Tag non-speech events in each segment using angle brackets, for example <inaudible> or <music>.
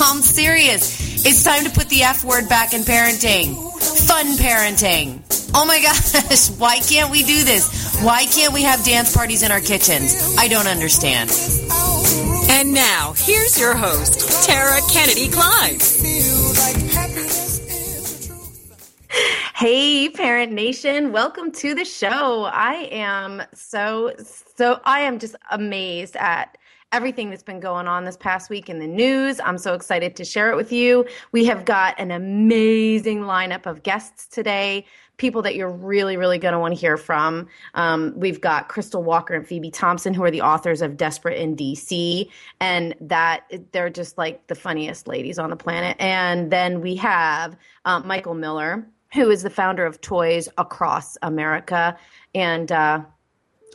I'm serious. It's time to put the F word back in parenting. Fun parenting. Oh my <laughs> gosh, why can't we do this? Why can't we have dance parties in our kitchens? I don't understand. And now, here's your host, Tara Kennedy Klein. Hey, Parent Nation, welcome to the show. I am so, so, I am just amazed at everything that's been going on this past week in the news. I'm so excited to share it with you. We have got an amazing lineup of guests today, people that you're really, really going to want to hear from. Um, we've got Crystal Walker and Phoebe Thompson, who are the authors of Desperate in DC, and that they're just like the funniest ladies on the planet. And then we have um, Michael Miller, who is the founder of Toys Across America, and uh,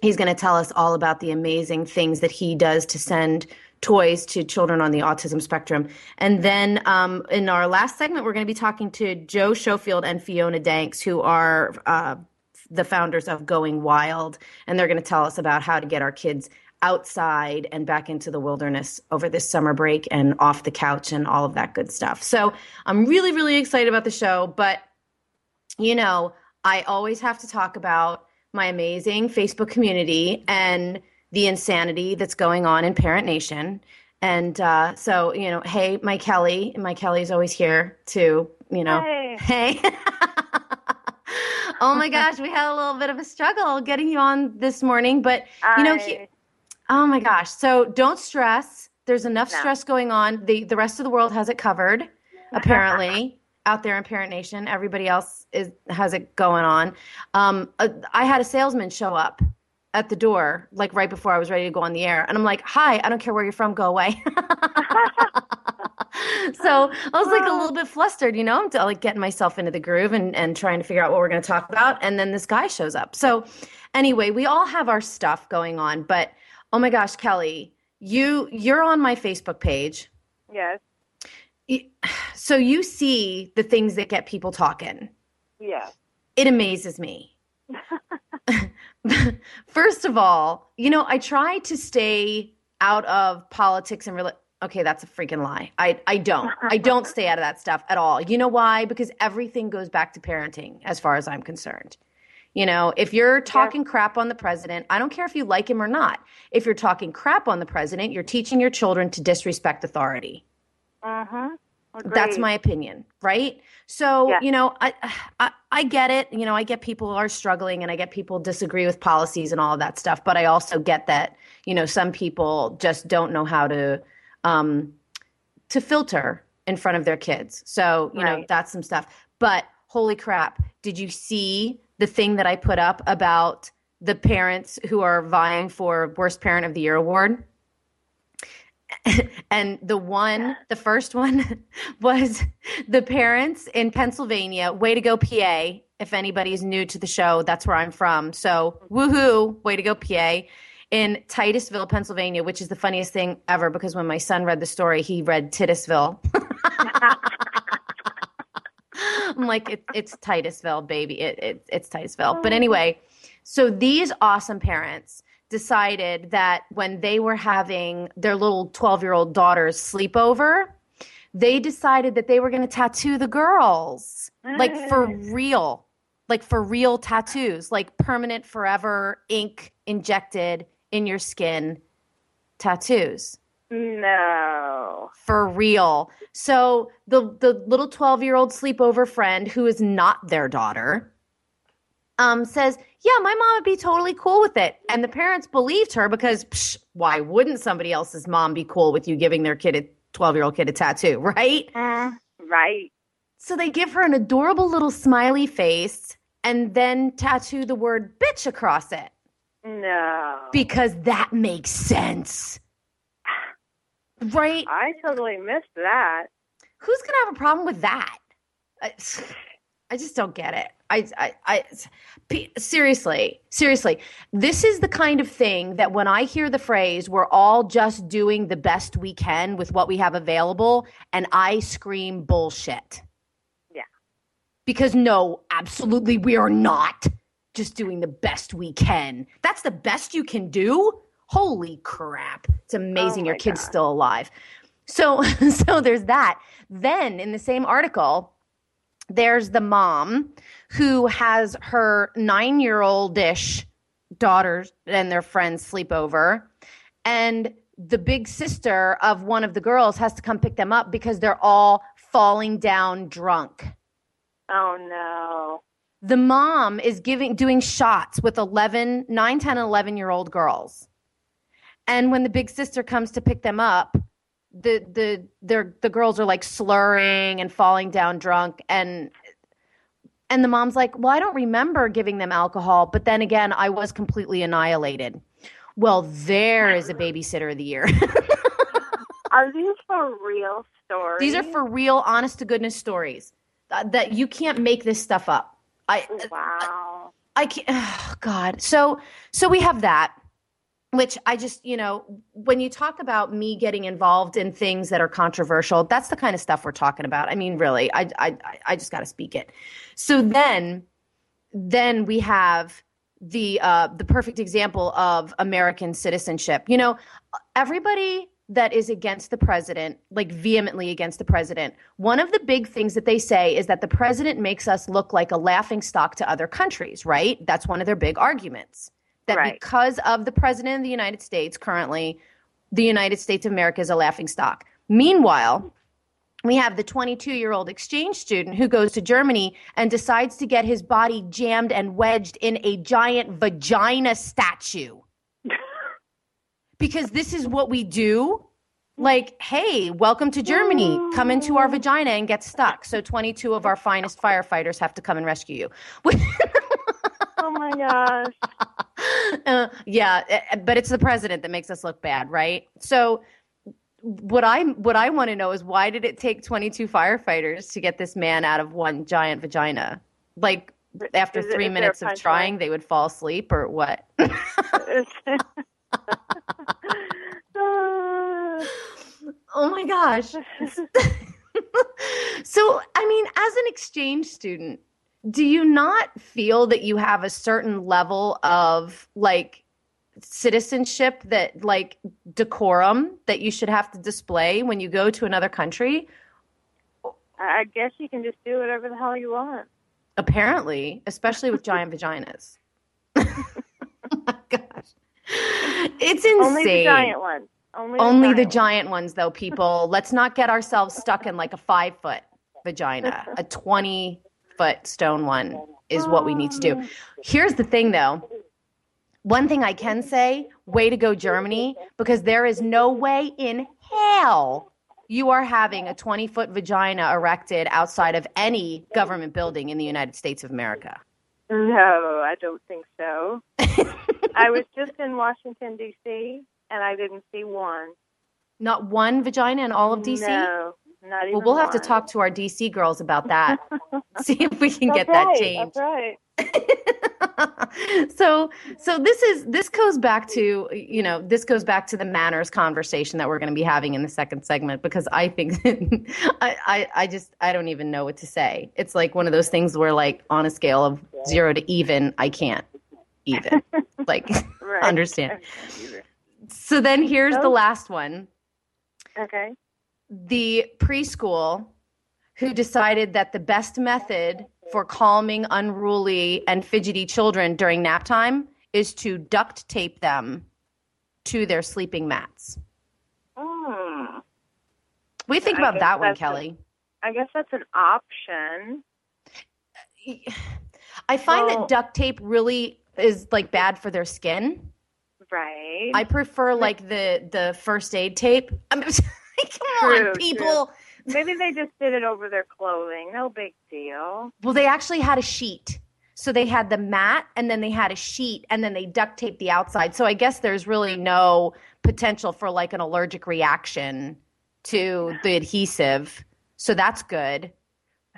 He's going to tell us all about the amazing things that he does to send toys to children on the autism spectrum. And then um, in our last segment, we're going to be talking to Jo Schofield and Fiona Danks, who are uh, the founders of Going Wild. And they're going to tell us about how to get our kids outside and back into the wilderness over this summer break and off the couch and all of that good stuff. So I'm really, really excited about the show. But, you know, I always have to talk about my amazing Facebook community and the insanity that's going on in Parent Nation. And uh, so, you know, hey, my Kelly, my Kelly's always here to, you know, Hey. <laughs> hey. <laughs> oh my gosh, we had a little bit of a struggle getting you on this morning, but you know, he, oh my gosh. So don't stress. There's enough No. stress going on. The the rest of the world has it covered, <laughs> apparently. Out there in Parent Nation, everybody else is has it going on. Um, I had a salesman show up at the door, like right before I was ready to go on the air, and I'm like, "Hi, I don't care where you're from, go away." <laughs> so I was like a little bit flustered, you know, I'm like getting myself into the groove and, and trying to figure out what we're going to talk about. And then this guy shows up. So anyway, we all have our stuff going on, but oh my gosh, Kelly, you you're on my Facebook page. yes, So you see the things that get people talking. Yeah. It amazes me. <laughs> First of all, you know, I try to stay out of politics and really okay, that's a freaking lie. I I don't. I don't stay out of that stuff at all. You know why? Because everything goes back to parenting as far as I'm concerned. You know, if you're talking crap on the president, I don't care if you like him or not. If you're talking crap on the president, you're teaching your children to disrespect authority. Mm-hmm. That's my opinion, right? So, Yeah. you know, I, I I get it. You know, I get people are struggling and I get people disagree with policies and all of that stuff, but I also get that, you know, some people just don't know how to um to filter in front of their kids. So, you know, that's some stuff. But holy crap, did you see the thing that I put up about the parents who are vying for worst parent of the year award? <laughs> and the one, the first one <laughs> was the parents in Pennsylvania. Way to go, PA. If anybody's new to the show, that's where I'm from. So, woohoo, way to go, PA. In Titusville, Pennsylvania, which is the funniest thing ever because when my son read the story, he read Titusville. <laughs> I'm like, it, it's Titusville, baby. It, it, it's Titusville. But oh. anyway, so these awesome parents decided that when they were having their little 12 year old daughter's sleepover, they decided that they were going to tattoo the girls. Like for mm. real, like for real tattoos, like permanent, forever ink injected in your skin tattoos. No. for real. So the the little 12-year-old sleepover friend who is not their daughter um says, "Yeah, my mom would be totally cool with it." And the parents believed her because psh, why wouldn't somebody else's mom be cool with you giving their kid a 12-year-old kid a tattoo, <laughs> right? Mm, right. So they give her an adorable little smiley face and then tattoo the word bitch across it No. because that makes sense. right? I totally missed that. Who's going to have a problem with that? I, just don't get it. I, I, I, p- seriously, seriously, this is the kind of thing that when I hear the phrase, we're all just doing the best we can with what we have available, and I scream bullshit. Yeah. Because no, absolutely, we are not just doing the best we can. That's the best you can do? Holy crap. It's amazing Oh your kid's God. still alive. So <laughs> so there's that. Then in the same article, there's the mom who has her 9-year-old-ish daughters and their friends sleep over. And the big sister of one of the girls has to come pick them up because they're all falling down drunk. Oh no. the mom is giving doing shots with 11 9 10 11 year old girls. And when the big sister comes to pick them up the the they're, the girls are like slurring and falling down drunk and and the mom's like well i don't remember giving them alcohol but then again i was completely annihilated well there is a babysitter of the year <laughs> Are these for real stories? these are for real honest to goodness stories uh, that you can't make this stuff up i Wow. I can't. Oh <sighs> God. So so we have that, which I just you know when you talk about me getting involved in things that are controversial, that's the kind of stuff we're talking about. I mean, really, I I I just got to speak it. So then then we have the uh, the perfect example of American citizenship. You know, everybody that is against the president, like vehemently against the president, one of the big things that they say is that the president makes us look like a laughing stock to other countries, right? That's one of their big arguments. That Right. because of the president of the United States currently, the United States of America is a laughing stock. Meanwhile, we have the 22 year old exchange student who goes to Germany and decides to get his body jammed and wedged in a giant vagina statue. <laughs> because this is what we do. Like, hey, welcome to Germany. Come into our vagina and get stuck. So 22 of our finest firefighters have to come and rescue you. <laughs> Oh my gosh. <laughs> uh, yeah, eh, but it's the president that makes us look bad, right? So what I what I want to know is why did it take 22 firefighters to get this man out of one giant vagina? Like after Is 3 is there minutes of trying, they would fall asleep or what? <laughs> oh my gosh. <laughs> so, I mean, as an exchange student, do you not feel that you have a certain level of like citizenship that like decorum that you should have to display when you go to another country? I guess you can just do whatever the hell you want. Apparently, especially with giant <laughs> vaginas. oh <laughs> my gosh. It's insane. Only the giant ones. Only, Only the ones. giant ones, though, people. Let's not get ourselves stuck in like a five foot vagina. A <laughs> 20 foot stone one is what we need to do. Here's the thing, though. One thing I can say way to go, Germany, because there is no way in hell you are having a 20 foot vagina erected outside of any government building in the United States of America. No, I don't think so. <laughs> I was just in Washington D.C. and I didn't see one. Not one vagina in all of DC? No, not even. Well, we'll have to talk to our DC girls about that. <laughs> See if we can That's get that right, changed. That's right. <laughs> so so this is this goes back to you know this goes back to the manners conversation that we're going to be having in the second segment because I think <laughs> I, I I just I don't even know what to say. It's like one of those things where like on a scale of zero to even, I can't even like Right. understand. So then here's the last one. Okay. The preschool who decided that the best method for calming unruly and fidgety children during nap time is to duct tape them to their sleeping mats. Hmm. Do you think about that one, Kelly? I guess that's an option. I find Well- that duct tape really is like bad for their skin. Right. I prefer like the the first aid tape. <laughs> <laughs> Come True, on, people. Maybe they just did it over their clothing. No big deal. Well, they actually had a sheet. So they had the mat and then they had a sheet and then they duct taped the outside. So I guess there's really no potential for like an allergic reaction to <sighs> the adhesive. So that's good.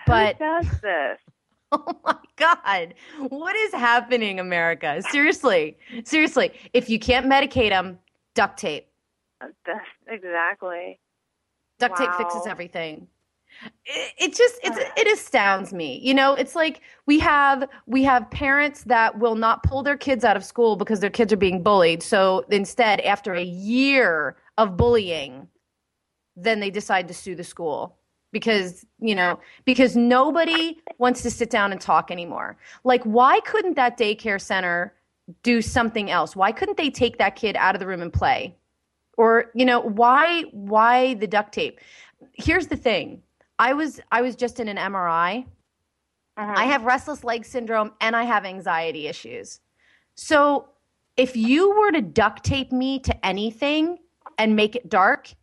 But Who does this? <laughs> Oh my God. What is happening, America? Seriously. Seriously. If you can't medicate them, duct tape. Uh, that's exactly. Duct tape fixes everything. It, it just it's it astounds me. You know, it's like we have we have parents that will not pull their kids out of school because their kids are being bullied. So instead, after a year of bullying, then they decide to sue the school because you know because nobody wants to sit down and talk anymore like why couldn't that daycare center do something else why couldn't they take that kid out of the room and play or you know why why the duct tape here's the thing i was i was just in an mri Mhm. I have restless leg syndrome and I have anxiety issues. So if you were to duct tape me to anything and make it dark,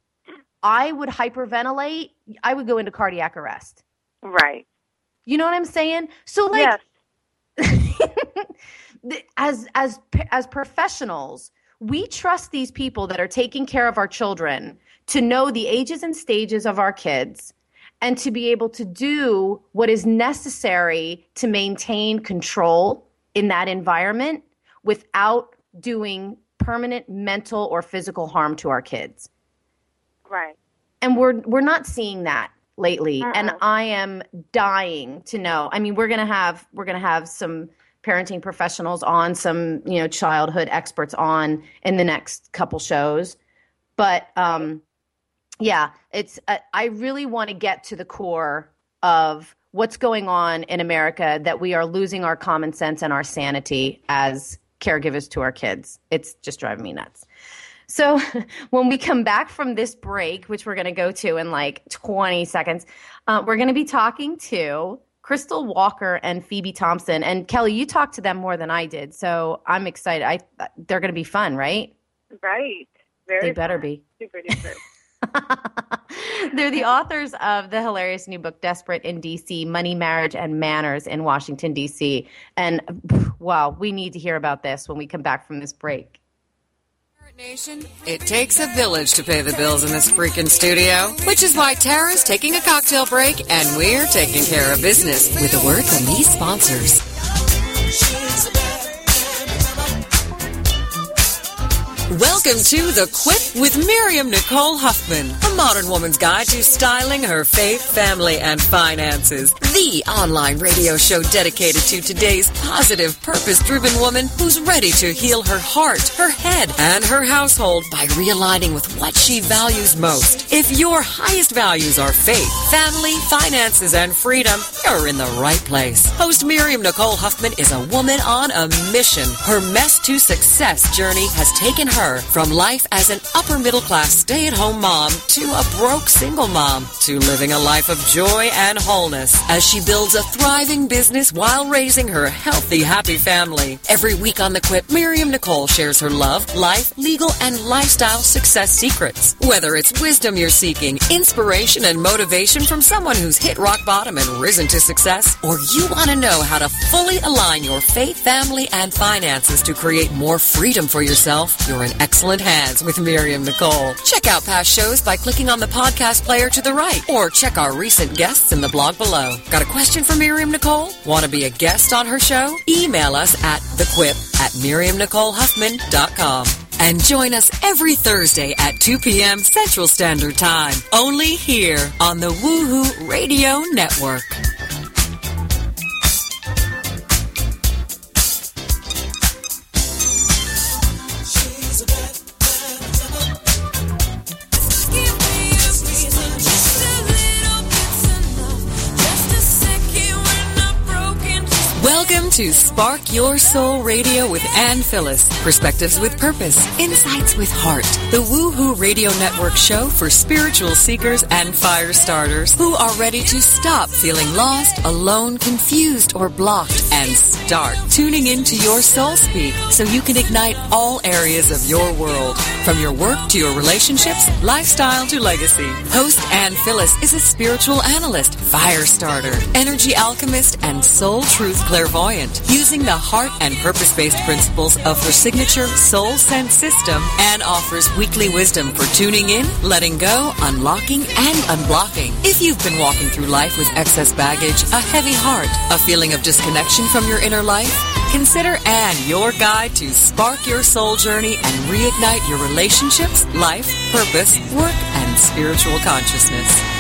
I would hyperventilate. I would go into cardiac arrest. right. You know what I'm saying? So like yes. <laughs> as as as professionals, we trust these people that are taking care of our children to know the ages and stages of our kids and to be able to do what is necessary to maintain control in that environment without doing permanent mental or physical harm to our kids Right. and we're we're not seeing that lately and Uh-uh. i am dying to know i mean we're going to have we're going to have some parenting professionals on some you know childhood experts on in the next couple shows. But um yeah it's uh, i really want to get to the core of what's going on in america that we are losing our common sense and our sanity as caregivers to our kids. It's just driving me nuts. So <laughs> when we come back from this break, which we're going to go to in like 20 seconds, uh, we're going to be talking to Crystal Walker and Phoebe Thompson. And Kelly, you talked to them more than I did, so I'm excited. I uh, they're going to be fun, right? Right. Very. They better fun. be. Super duper. <laughs> They're the authors of the hilarious new book, Desperate in DC Money, Marriage, and Manners in Washington, D.C. And wow, we need to hear about this when we come back from this break. Nation, it takes a village to pay the bills in this freaking studio, which is why Tara's taking a cocktail break and we're taking care of business with a word from these sponsors. Welcome to The Quip with Miriam Nicole Huffman, a modern woman's guide to styling her faith, family, and finances. The online radio show dedicated to today's positive, purpose-driven woman who's ready to heal her heart, her head, and her household by realigning with what she values most. If your highest values are faith, family, finances, and freedom, you're in the right place. Host Miriam Nicole Huffman is a woman on a mission. Her mess to success journey has taken her from life as an upper middle class stay at home mom to a broke single mom to living a life of joy and wholeness as she builds a thriving business while raising her healthy, happy family. Every week on The Quip, Miriam Nicole shares her love, life, legal, and lifestyle success secrets. Whether it's wisdom you're seeking, inspiration and motivation from someone who's hit rock bottom and risen to success, or you want to know how to fully align your faith, family, and finances to create more freedom for yourself, you're in excellent hands with Miriam Nicole. Check out past shows by clicking on the podcast player to the right, or check our recent guests in the blog below. Got a question for Miriam Nicole? Want to be a guest on her show? Email us at thequip at miriamnicolehuffman.com. And join us every Thursday at 2 p.m. Central Standard Time, only here on the Woohoo Radio Network. To Spark Your Soul Radio with Ann Phyllis. Perspectives with purpose, insights with heart. The Woohoo Radio Network show for spiritual seekers and fire starters who are ready to stop feeling lost, alone, confused, or blocked and start tuning into your soul speak so you can ignite all areas of your world. From your work to your relationships, lifestyle to legacy. Host Ann Phyllis is a spiritual analyst, fire starter, energy alchemist, and soul truth clairvoyant. Empowerment using the heart and purpose-based principles of her signature Soul Sense system and offers weekly wisdom for tuning in, letting go, unlocking, and unblocking. If you've been walking through life with excess baggage, a heavy heart, a feeling of disconnection from your inner life, consider Anne your guide to spark your soul journey and reignite your relationships, life, purpose, work, and spiritual consciousness.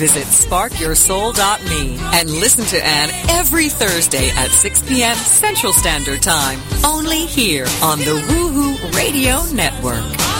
Visit sparkyoursoul.me and listen to Anne every Thursday at 6 p.m. Central Standard Time. Only here on the Woohoo Radio Network.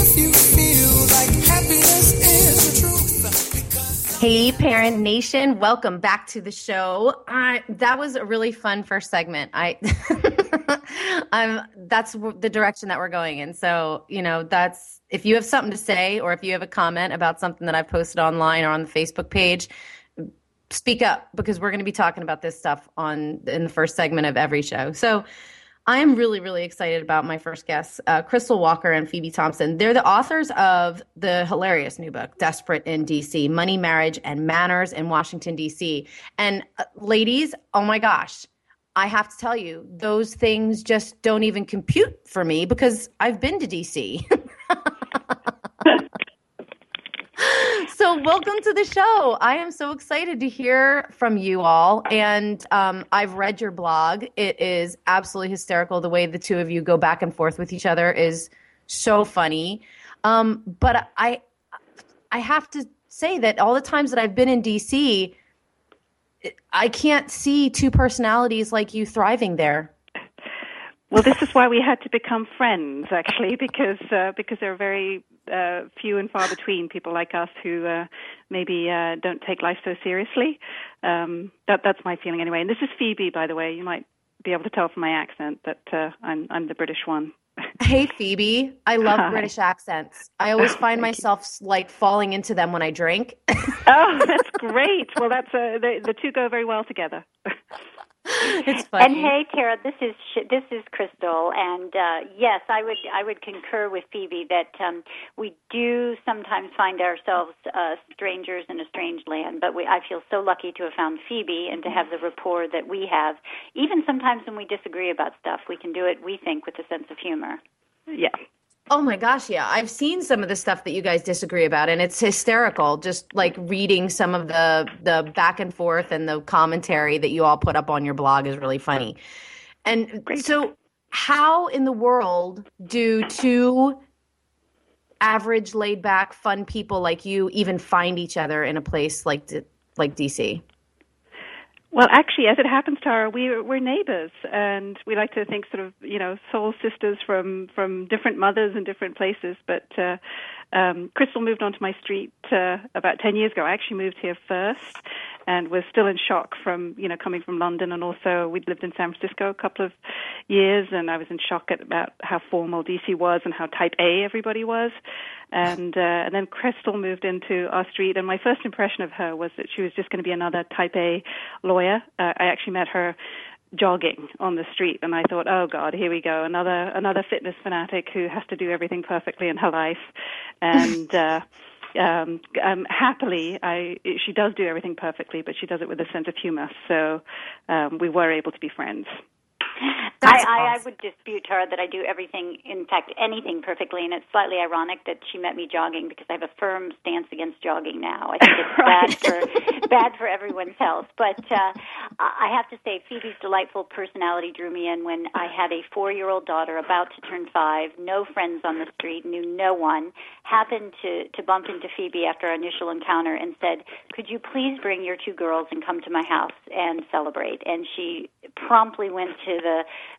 Hey, Parent Nation, welcome back to the show. I, that was a really fun first segment. I, <laughs> I'm that's the direction that we're going in. So, you know, that's if you have something to say or if you have a comment about something that I've posted online or on the Facebook page, speak up because we're going to be talking about this stuff on in the first segment of every show. So, I'm really, really excited about my first guests, uh, Crystal Walker and Phoebe Thompson. They're the authors of the hilarious new book, Desperate in DC Money, Marriage, and Manners in Washington, DC. And uh, ladies, oh my gosh, I have to tell you, those things just don't even compute for me because I've been to DC. <laughs> so welcome to the show. I am so excited to hear from you all. And um, i've read your blog. It is absolutely hysterical the way the two of you go back and forth with each other is so funny. Um, but i i have to say that all the times that i've been in dc i can't see two personalities like you thriving there. Well, this is why we had to become friends, actually, because uh, because there are very uh, few and far between people like us who uh, maybe uh, don't take life so seriously. Um, that that's my feeling anyway. And this is Phoebe, by the way. You might be able to tell from my accent that uh, I'm I'm the British one. <laughs> hey Phoebe, I love Hi. British accents. I always find myself you. like falling into them when I drink. oh, <laughs> that's great. Well, that's uh, the the two go very well together. It's funny. And hey, Tara, this is this is Crystal, and uh, yes, I would I would concur with Phoebe that um, we do sometimes find ourselves uh, strangers in a strange land, but we, I feel so lucky to have found Phoebe and to have the rapport that we have. Even sometimes when we disagree about stuff, we can do it. We think with a sense of humor. Yeah, Oh my gosh, yeah. I've seen some of the stuff that you guys disagree about and it's hysterical just like reading some of the the back and forth and the commentary that you all put up on your blog is really funny. And Great. so how in the world do two average laid back fun people like you even find each other in a place like like DC? Well, actually, as it happens, Tara, we're, we're neighbors, and we like to think sort of, you know, soul sisters from from different mothers and different places. But uh, um, Crystal moved onto my street uh, about ten years ago. I actually moved here first, and was still in shock from, you know, coming from London, and also we'd lived in San Francisco a couple of years, and I was in shock at about how formal DC was and how Type A everybody was and uh, and then Crystal moved into our street, and my first impression of her was that she was just going to be another Type A lawyer. Uh, I actually met her jogging on the street and I thought, oh God, here we go, another another fitness fanatic who has to do everything perfectly in her life. <laughs> And uh um, um, happily, I she does do everything perfectly, but she does it with a sense of humor. So um, we were able to be friends. I, I, I would dispute Tara that I do everything, in fact, anything perfectly, and it's slightly ironic that she met me jogging because I have a firm stance against jogging now. I think it's <laughs> bad for bad for everyone's health. But uh, I have to say, Phoebe's delightful personality drew me in when I had a four-year-old daughter about to turn five, no friends on the street, knew no one, happened to to bump into Phoebe after our initial encounter and said, "Could you please bring your two girls and come to my house and celebrate?" And she promptly went to the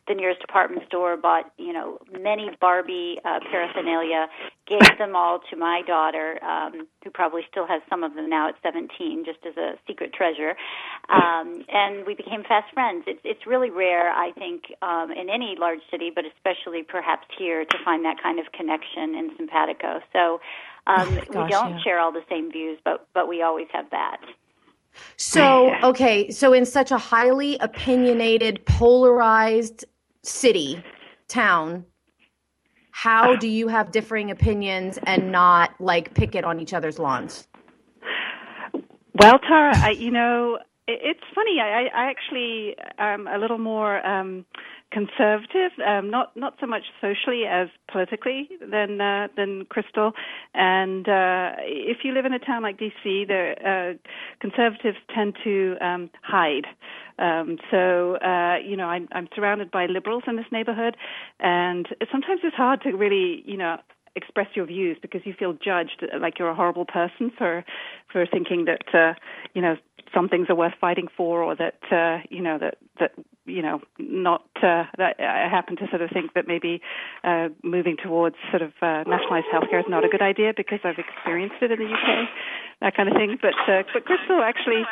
the nearest department store, bought you know many Barbie uh, paraphernalia, gave <laughs> them all to my daughter, um, who probably still has some of them now at 17, just as a secret treasure. Um, and we became fast friends. It's it's really rare, I think, um, in any large city, but especially perhaps here, to find that kind of connection in simpatico. So. Um, <laughs> we gosh, don't yeah. share all the same views, but but we always have that. So, okay, so in such a highly opinionated, polarized city, town, how do you have differing opinions and not like picket on each other's lawns? Well, Tara, I, you know, it, it's funny. I, I actually am a little more um, conservative, um, not not so much socially as politically than uh, than Crystal. And uh, if you live in a town like DC, the uh, conservatives tend to um, hide. Um, so uh, you know, I'm, I'm surrounded by liberals in this neighborhood, and sometimes it's hard to really, you know, express your views because you feel judged like you're a horrible person for for thinking that uh you know some things are worth fighting for or that uh you know that that you know not uh that I happen to sort of think that maybe uh moving towards sort of uh nationalized healthcare is not a good idea because I've experienced it in the UK that kind of thing but uh but Crystal actually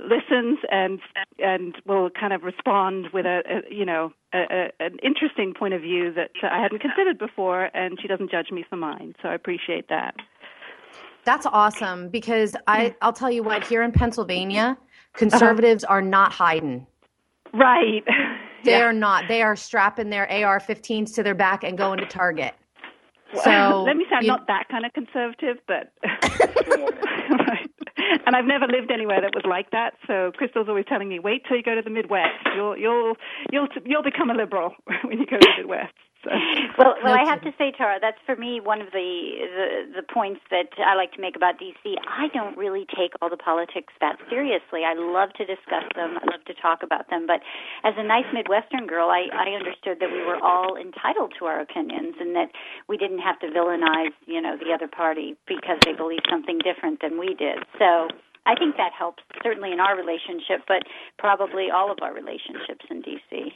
listens and and will kind of respond with a, a you know a, a, an interesting point of view that I hadn't considered before, and she doesn't judge me for mine. So I appreciate that. That's awesome because I, hmm. I'll tell you what, here in Pennsylvania, uh-huh. conservatives are not hiding. Right. They Yeah. are not. They are strapping their AR 15s to their back and going to Target. So <laughs> let me say, I'm you- not that kind of conservative, but right. <laughs> And I've never lived anywhere that was like that. So Crystal's always telling me, "Wait till you go to the Midwest. You'll you'll you'll you'll become a liberal <laughs> when you go to the Midwest." <laughs> Well, well, I have to say, Tara, that's for me one of the, the the points that I like to make about DC. I don't really take all the politics that seriously. I love to discuss them. I love to talk about them. But as a nice Midwestern girl, I, I understood that we were all entitled to our opinions and that we didn't have to villainize, you know, the other party because they believed something different than we did. So. I think that helps certainly in our relationship, but probably all of our relationships in DC.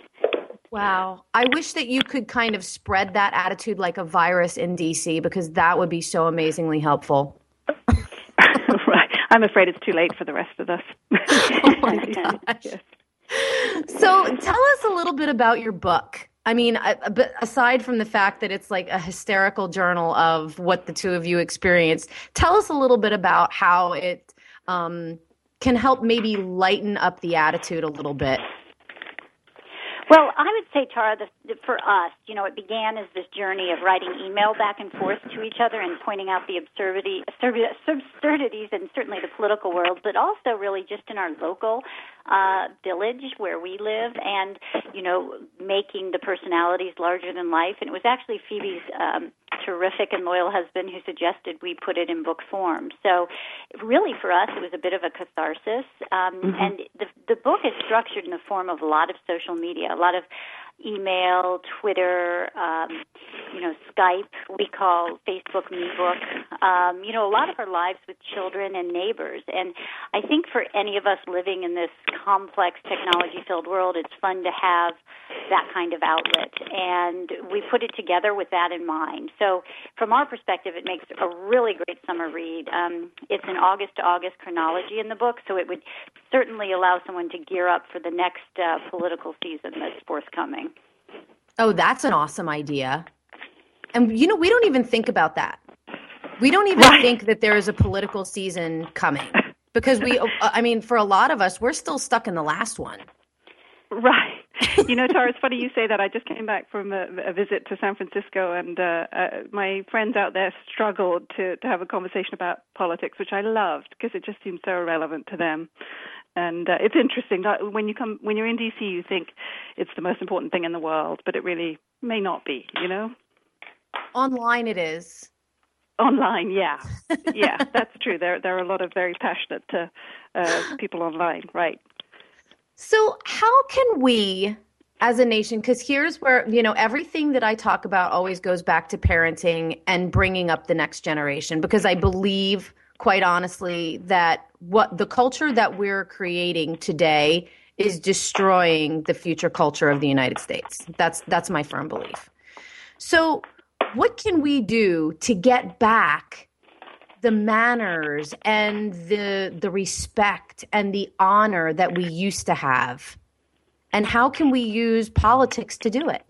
Wow. I wish that you could kind of spread that attitude like a virus in DC because that would be so amazingly helpful. <laughs> right. I'm afraid it's too late for the rest of us. <laughs> Oh my <laughs> gosh. Yes. So tell us a little bit about your book. I mean, I- a bit- aside from the fact that it's like a hysterical journal of what the two of you experienced, tell us a little bit about how it um, can help maybe lighten up the attitude a little bit. Well, I would say, Tara, the, the, for us, you know, it began as this journey of writing email back and forth to each other and pointing out the absurdity, absurd- absurdities in certainly the political world, but also really just in our local uh, village where we live, and you know, making the personalities larger than life. And it was actually Phoebe's um, terrific and loyal husband who suggested we put it in book form. So, really, for us, it was a bit of a catharsis. Um, And the the book is structured in the form of a lot of social media, a lot of email, Twitter, um, you know, Skype. We call Facebook Me Book. Um, you know, a lot of our lives with children and neighbors. And I think for any of us living in this complex technology-filled world, it's fun to have that kind of outlet. And we put it together with that in mind. So, from our perspective, it makes a really great summer read. Um, it's an August to August chronology in the book, so it would certainly allow someone to gear up for the next uh, political season that's forthcoming. Oh, that's an awesome idea. And you know, we don't even think about that. We don't even Right. think that there is a political season coming because we, <laughs> I mean, for a lot of us, we're still stuck in the last one. Right. you know, Tara, it's <laughs> funny you say that. I just came back from a, a visit to San Francisco, and uh, uh, my friends out there struggled to, to have a conversation about politics, which I loved because it just seemed so irrelevant to them. And uh, it's interesting that when you come when you're in DC, you think it's the most important thing in the world, but it really may not be. You know, online it is. Online, yeah, <laughs> yeah, that's true. There, there are a lot of very passionate uh, uh, people online, right? So, how can we, as a nation, because here's where, you know, everything that I talk about always goes back to parenting and bringing up the next generation, because I believe, quite honestly, that what the culture that we're creating today is destroying the future culture of the United States. That's that's my firm belief. So, what can we do to get back the manners and the the respect and the honor that we used to have and how can we use politics to do it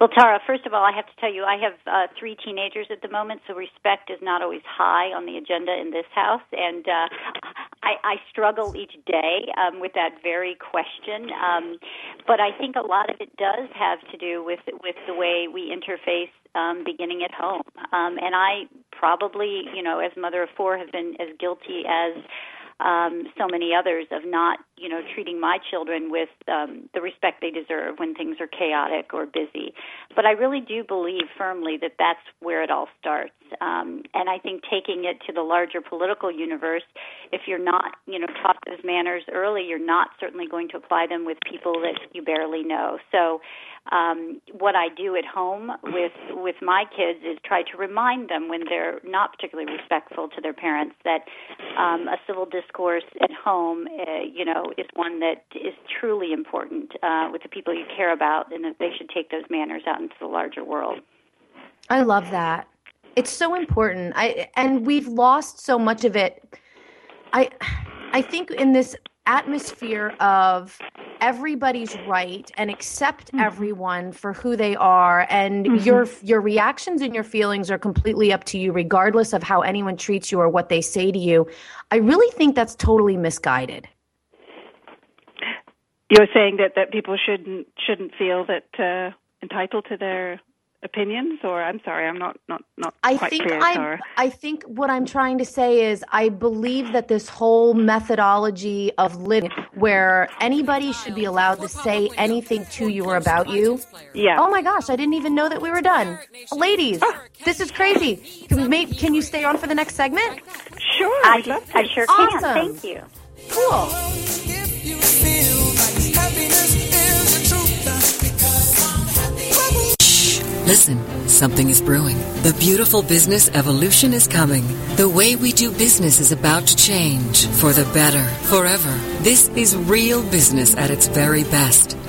well, Tara, first of all, I have to tell you, I have uh, three teenagers at the moment, so respect is not always high on the agenda in this house, and uh, I, I struggle each day um, with that very question. Um, but I think a lot of it does have to do with with the way we interface um, beginning at home. Um, and I probably, you know, as mother of four, have been as guilty as um, so many others of not, you know, treating my children with um, the respect they deserve when things are chaotic or busy. But I really do believe firmly that that's where it all starts. Um, and I think taking it to the larger political universe, if you're not, you know, taught those manners early, you're not certainly going to apply them with people that you barely know. So um, what I do at home with with my kids is try to remind them when they're not particularly respectful to their parents that um, a civil discourse at home, uh, you know, is one that is truly important uh, with the people you care about, and that they should take those manners out into the larger world. I love that. It's so important. I and we've lost so much of it. I I think in this atmosphere of everybody's right and accept mm-hmm. everyone for who they are and mm-hmm. your your reactions and your feelings are completely up to you regardless of how anyone treats you or what they say to you i really think that's totally misguided you're saying that that people shouldn't shouldn't feel that uh entitled to their opinions or i'm sorry i'm not not not i quite think clear, i i think what i'm trying to say is i believe that this whole methodology of living where anybody should be allowed to say anything to you or about you. Yeah. Oh my gosh i didn't even know that we were done. Ladies this is crazy. Can we can you stay on for the next segment? Sure i, I sure can. Awesome. thank you. Cool Listen, something is brewing. The beautiful business evolution is coming. The way we do business is about to change for the better, forever. This is real business at its very best.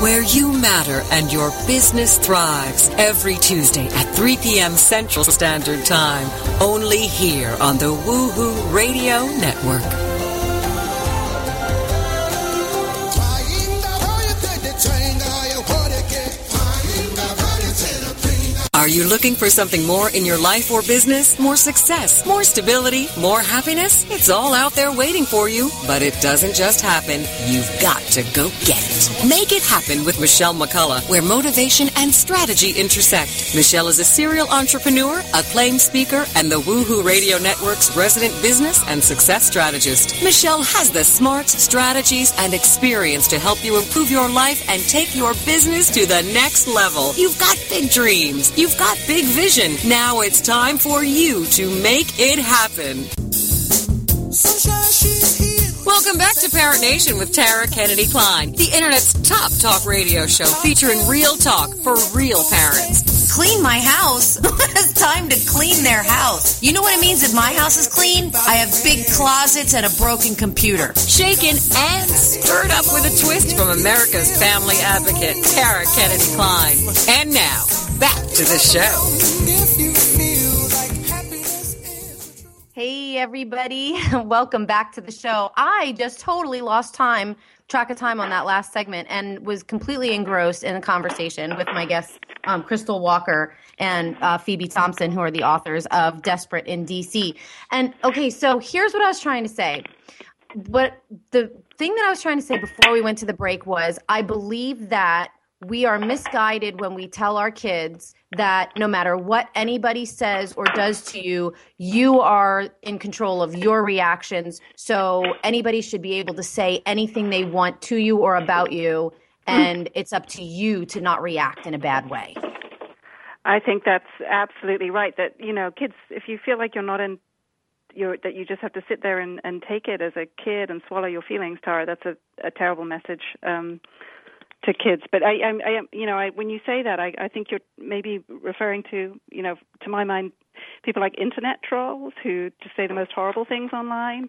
where you matter and your business thrives every Tuesday at 3 p.m. Central Standard Time. Only here on the Woohoo Radio Network. Are you looking for something more in your life or business? More success, more stability, more happiness? It's all out there waiting for you. But it doesn't just happen. You've got to go get it. Make it happen with Michelle McCullough, where motivation and strategy intersect. Michelle is a serial entrepreneur, acclaimed speaker, and the Woohoo Radio Network's resident business and success strategist. Michelle has the smarts, strategies, and experience to help you improve your life and take your business to the next level. You've got big dreams. You've got big vision. Now it's time for you to make it happen. Welcome back to Parent Nation with Tara Kennedy Klein, the Internet's top talk radio show featuring real talk for real parents. Clean my house. <laughs> it's time to clean their house. You know what it means if my house is clean? I have big closets and a broken computer. Shaken and stirred up with a twist from America's family advocate, Tara Kennedy Klein. And now, back to the show. Hey, everybody. <laughs> Welcome back to the show. I just totally lost time, track of time on that last segment, and was completely engrossed in a conversation with my guests, um, Crystal Walker and uh, Phoebe Thompson, who are the authors of Desperate in DC. And okay, so here's what I was trying to say. What the thing that I was trying to say before we went to the break was I believe that we are misguided when we tell our kids that no matter what anybody says or does to you, you are in control of your reactions. So anybody should be able to say anything they want to you or about you, and <clears throat> it's up to you to not react in a bad way. I think that's absolutely right. That you know, kids, if you feel like you're not in, you're that you just have to sit there and, and take it as a kid and swallow your feelings, Tara. That's a, a terrible message. Um, to kids. But I, I, I you know, I, when you say that, I, I think you're maybe referring to, you know, to my mind, people like internet trolls who just say the most horrible things online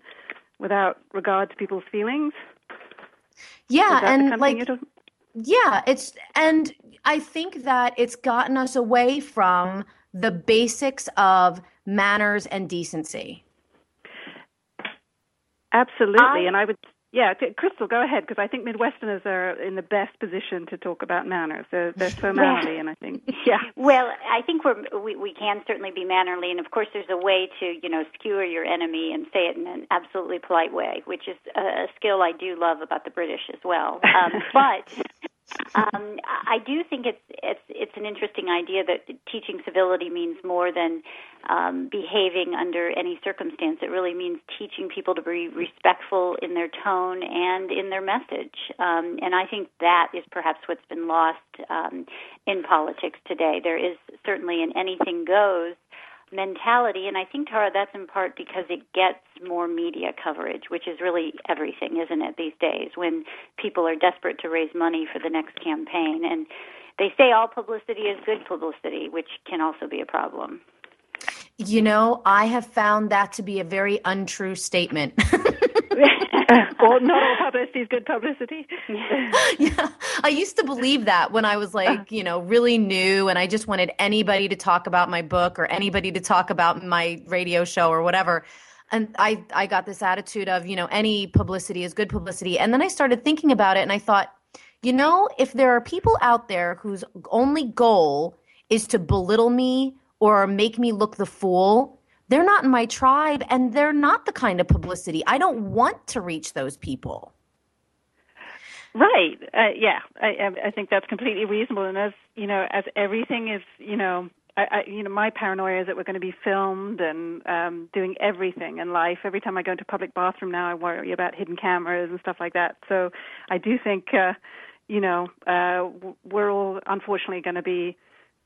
without regard to people's feelings. Yeah, and like, yeah, it's and I think that it's gotten us away from the basics of manners and decency. Absolutely, I, and I would yeah, Crystal, go ahead because I think Midwesterners are in the best position to talk about manners. They're, they're so mannerly, and I think <laughs> yeah. Well, I think we're we, we can certainly be mannerly, and of course, there's a way to you know skewer your enemy and say it in an absolutely polite way, which is a, a skill I do love about the British as well. Um, <laughs> but um, I do think it's it's it's an interesting idea that teaching civility means more than um, behaving under any circumstance. It really means teaching people to be respectful in their tone and in their message. Um, and I think that is perhaps what's been lost um, in politics today. There is certainly an anything goes mentality, and I think Tara, that's in part because it gets more media coverage, which is really everything, isn't it, these days, when people are desperate to raise money for the next campaign. And they say all publicity is good publicity, which can also be a problem. You know, I have found that to be a very untrue statement. <laughs> well, not all publicity is good publicity. <laughs> yeah, I used to believe that when I was like, uh-huh. you know, really new, and I just wanted anybody to talk about my book or anybody to talk about my radio show or whatever. And I, I got this attitude of, you know, any publicity is good publicity. And then I started thinking about it, and I thought, you know, if there are people out there whose only goal is to belittle me or make me look the fool, they're not in my tribe and they're not the kind of publicity. I don't want to reach those people. Right. Uh, yeah. I, I think that's completely reasonable. And as you know, as everything is, you know, I, I, you know, my paranoia is that we're going to be filmed and um, doing everything in life. Every time I go into a public bathroom now, I worry about hidden cameras and stuff like that. So I do think, uh, you know, uh, we're all unfortunately going to be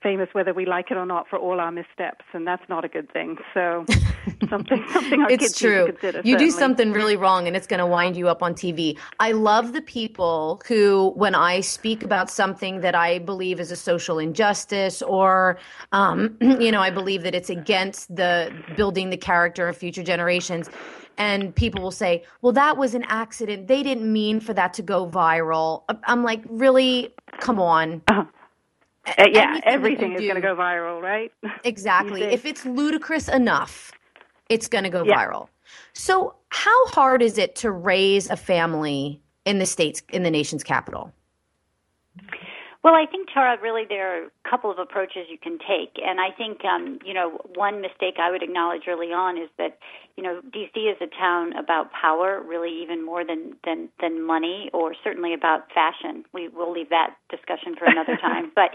famous whether we like it or not for all our missteps, and that's not a good thing. So <laughs> something something our it's kids true. Consider, you certainly. do something really wrong, and it's going to wind you up on TV. I love the people who, when I speak about something that I believe is a social injustice, or um, <clears throat> you know, I believe that it's against the building the character of future generations. And people will say, well, that was an accident. They didn't mean for that to go viral. I'm like, really? Come on. Uh-huh uh, yeah, everything is going to go viral, right? <laughs> Exactly. if it's ludicrous enough, it's going to go yeah. viral. So, how hard is it to raise a family in the states in the nation's capital? Well, I think Tara, really there are a couple of approaches you can take, and I think um, you know one mistake I would acknowledge early on is that you know DC is a town about power, really even more than than than money, or certainly about fashion. We will leave that discussion for another <laughs> time, but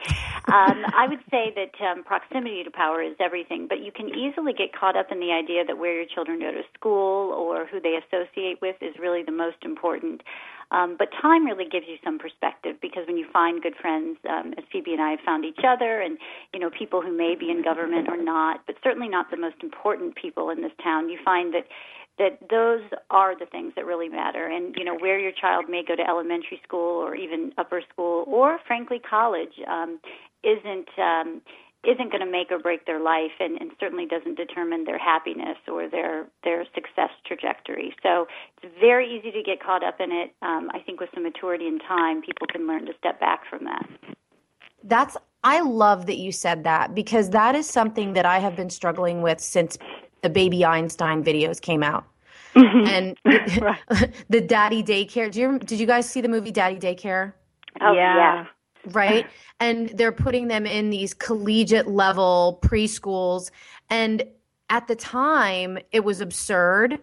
um, I would say that um, proximity to power is everything. But you can easily get caught up in the idea that where your children go to school or who they associate with is really the most important. Um, but time really gives you some perspective because when you find good friends, um, as Phoebe and I have found each other, and you know people who may be in government or not, but certainly not the most important people in this town, you find that that those are the things that really matter. And you know where your child may go to elementary school or even upper school or frankly college um, isn't um, isn't going to make or break their life and, and certainly doesn't determine their happiness or their their success trajectory. So it's very easy to get caught up in it. Um, I think with some maturity and time, people can learn to step back from that. That's I love that you said that because that is something that I have been struggling with since the baby Einstein videos came out. and <laughs> <laughs> the daddy daycare. Do you did you guys see the movie Daddy Daycare? Oh yeah. Right? <laughs> And they're putting them in these collegiate level preschools and at the time it was absurd.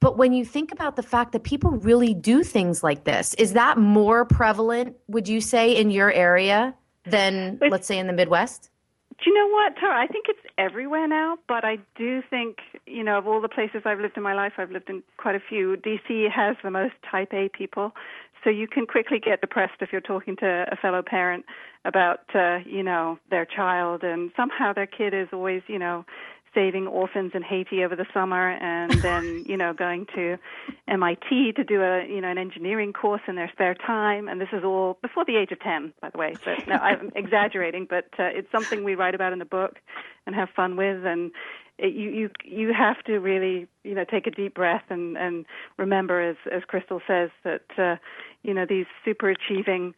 But when you think about the fact that people really do things like this, is that more prevalent, would you say, in your area than, let's say, in the Midwest? Do you know what, Tara? I think it's everywhere now, but I do think, you know, of all the places I've lived in my life, I've lived in quite a few. DC has the most type A people. So you can quickly get depressed if you're talking to a fellow parent about, uh, you know, their child, and somehow their kid is always, you know, saving orphans in Haiti over the summer, and <laughs> then you know going to MIT to do a you know an engineering course in their spare time. And this is all before the age of ten, by the way. But no, I'm <laughs> exaggerating, but uh, it's something we write about in the book and have fun with, and it, you you you have to really you know take a deep breath and and remember as as Crystal says that uh, you know these super achieving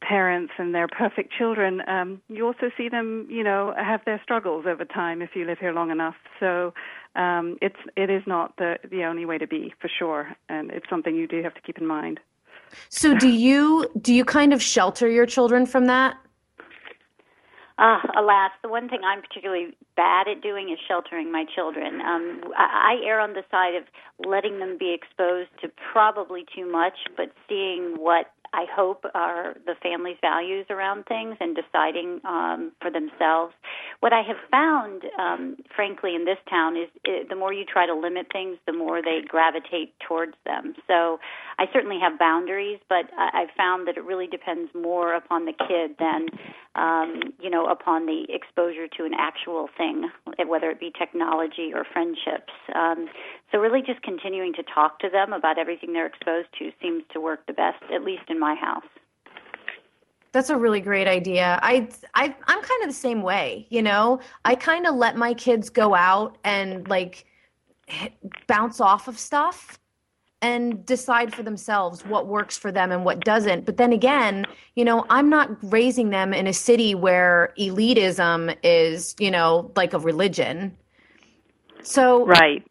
parents and their perfect children, um, you also see them, you know, have their struggles over time if you live here long enough. So um, it's it is not the the only way to be for sure, and it's something you do have to keep in mind. So do you do you kind of shelter your children from that? Uh, alas, the one thing I'm particularly bad at doing is sheltering my children. Um, I, I err on the side of letting them be exposed to probably too much, but seeing what I hope are the family's values around things and deciding um, for themselves. What I have found, um, frankly, in this town is it, the more you try to limit things, the more they gravitate towards them. So I certainly have boundaries, but I, I've found that it really depends more upon the kid than, um, you know, upon the exposure to an actual thing, whether it be technology or friendships. Um, so really, just continuing to talk to them about everything they're exposed to seems to work the best, at least in my house. That's a really great idea. I, I I'm kind of the same way, you know. I kind of let my kids go out and like bounce off of stuff and decide for themselves what works for them and what doesn't. But then again, you know, I'm not raising them in a city where elitism is, you know, like a religion. So Right.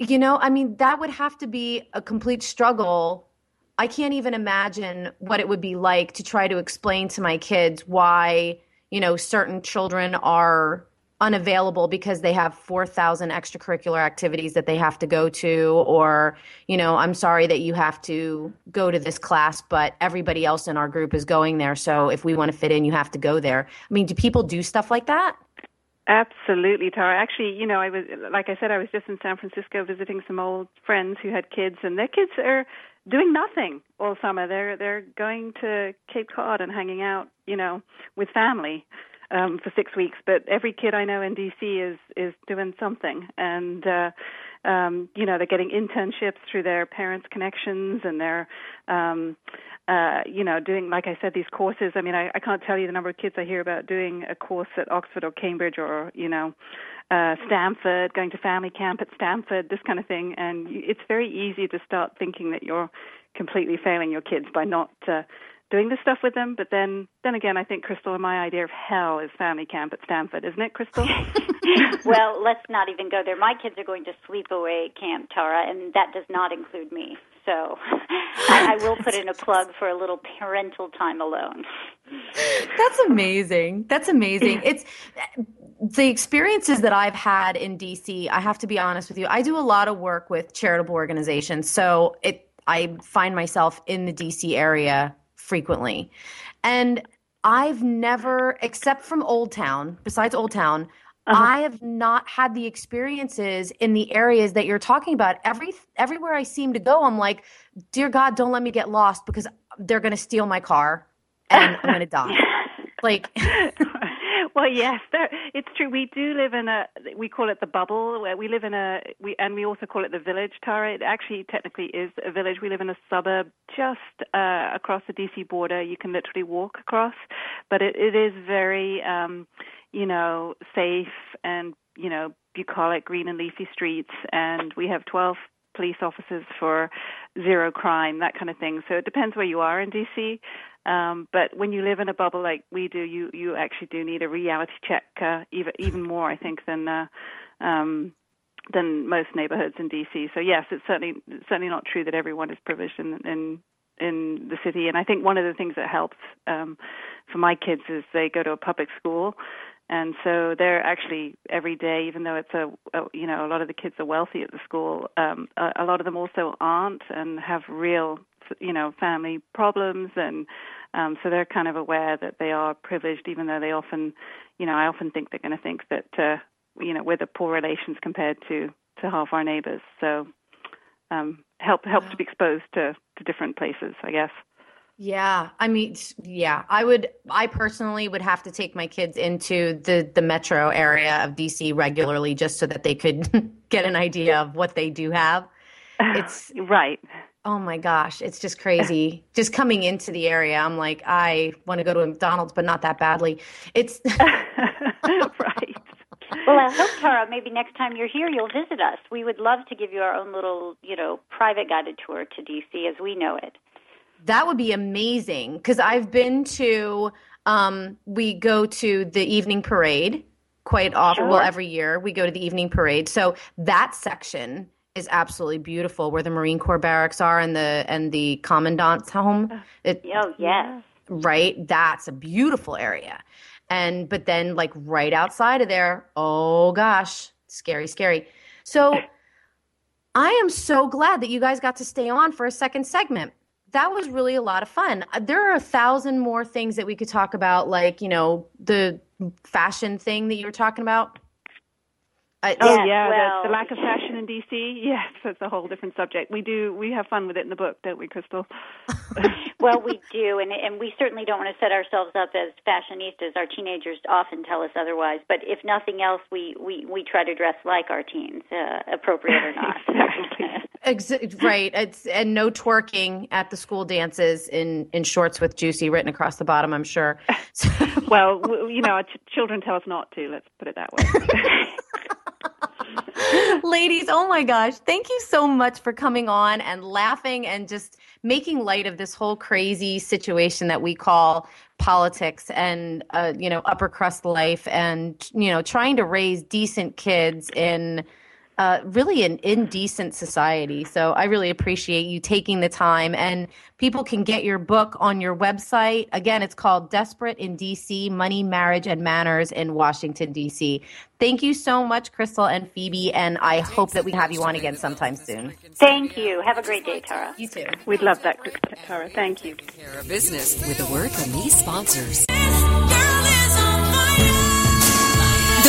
You know, I mean, that would have to be a complete struggle. I can't even imagine what it would be like to try to explain to my kids why, you know, certain children are unavailable because they have 4,000 extracurricular activities that they have to go to or you know I'm sorry that you have to go to this class but everybody else in our group is going there so if we want to fit in you have to go there. I mean do people do stuff like that? Absolutely, Tara. Actually, you know, I was like I said, I was just in San Francisco visiting some old friends who had kids, and their kids are doing nothing all summer. They're they're going to Cape Cod and hanging out, you know, with family um, for six weeks. But every kid I know in DC is is doing something, and uh, um, you know, they're getting internships through their parents' connections, and they're um, uh, you know, doing, like I said, these courses. I mean, I, I can't tell you the number of kids I hear about doing a course at Oxford or Cambridge or, you know, uh, Stanford, going to family camp at Stanford, this kind of thing. And it's very easy to start thinking that you're completely failing your kids by not uh, doing this stuff with them. But then, then again, I think Crystal and my idea of hell is family camp at Stanford, isn't it, Crystal? <laughs> <laughs> well, let's not even go there. My kids are going to sleepaway camp, Tara, and that does not include me. So <laughs> I, I will put in a plug for a little parental time alone. That's amazing. That's amazing. <laughs> It's the experiences that I've had in DC. I have to be honest with you. I do a lot of work with charitable organizations, so it I find myself in the DC area frequently. And I've never, except from Old Town, besides Old Town, uh-huh. I have not had the experiences in the areas that you're talking about. Every everywhere I seem to go, I'm like, dear God, don't let me get lost because they're going to steal my car and I'm going <laughs> to die. like <laughs> <laughs> well, yes, there, it's true. We do live in a we call it the bubble. Where we live in a we and we also call it the village. Tara, it actually technically is a village. We live in a suburb just uh, across the DC border. You can literally walk across, but it, it is very um, you know safe and you know bucolic, green and leafy streets, and we have twelve police officers for zero crime, that kind of thing. So it depends where you are in DC. Um, but when you live in a bubble like we do, you you actually do need a reality check uh, even even more, I think, than uh, um, than most neighborhoods in DC. So yes, it's certainly certainly not true that everyone is privileged in in in the city. And I think one of the things that helps um, for my kids is they go to a public school, and so they're actually every day, even though it's a, a you know a lot of the kids are wealthy at the school, um, a, a lot of them also aren't and have real you know family problems and um, so they're kind of aware that they are privileged, even though they often, you know, I often think they're going to think that, uh, you know, we're the poor relations compared to to half our neighbors. So um, help helps wow. to be exposed to to different places, I guess. Yeah, I mean, yeah, I would. I personally would have to take my kids into the the metro area of DC regularly, just so that they could <laughs> get an idea of what they do have. It's <sighs> right. Oh my gosh, it's just crazy. <sighs> just coming into the area, I'm like, I want to go to McDonald's, but not that badly. It's <laughs> right. Well, I hope Tara, maybe next time you're here, you'll visit us. We would love to give you our own little, you know, private guided tour to DC as we know it. That would be amazing because I've been to. Um, we go to the evening parade quite often. Sure. Well, every year we go to the evening parade. So that section is absolutely beautiful where the Marine Corps barracks are and the and the commandant's home. It, oh yes. Right? That's a beautiful area. And but then like right outside of there, oh gosh, scary, scary. So <laughs> I am so glad that you guys got to stay on for a second segment. That was really a lot of fun. Uh, there are a thousand more things that we could talk about, like, you know, the fashion thing that you were talking about. Uh, oh yes, yeah, well, the, the, lack of fashion in DC. <laughs> Yes, that's a whole different subject. We do we have fun with it in the book, don't we, Crystal? <laughs> <laughs> well, we do, and and we certainly don't want to set ourselves up as fashionistas. Our teenagers often tell us otherwise, but if nothing else, we we we try to dress like our teens, uh, appropriate or not. exactly. right. It's and no twerking at the school dances in in shorts with juicy written across the bottom. I'm sure. well, you know, our ch- children tell us not to. Let's put it that way. <laughs> Ladies, oh my gosh, thank you so much for coming on and laughing and just making light of this whole crazy situation that we call politics and uh, you know upper crust life and you know trying to raise decent kids in uh, really an indecent society. So I really appreciate you taking the time. And people can get your book on your website. Again, it's called Desperate in DC Money, Marriage, and Manners in Washington, DC. Thank you so much, Crystal and Phoebe. And I hope that we have you on again sometime soon. Thank you. Have a great day, Tara. You too. We'd love that, Tara. Thank you. Business with a word from these sponsors.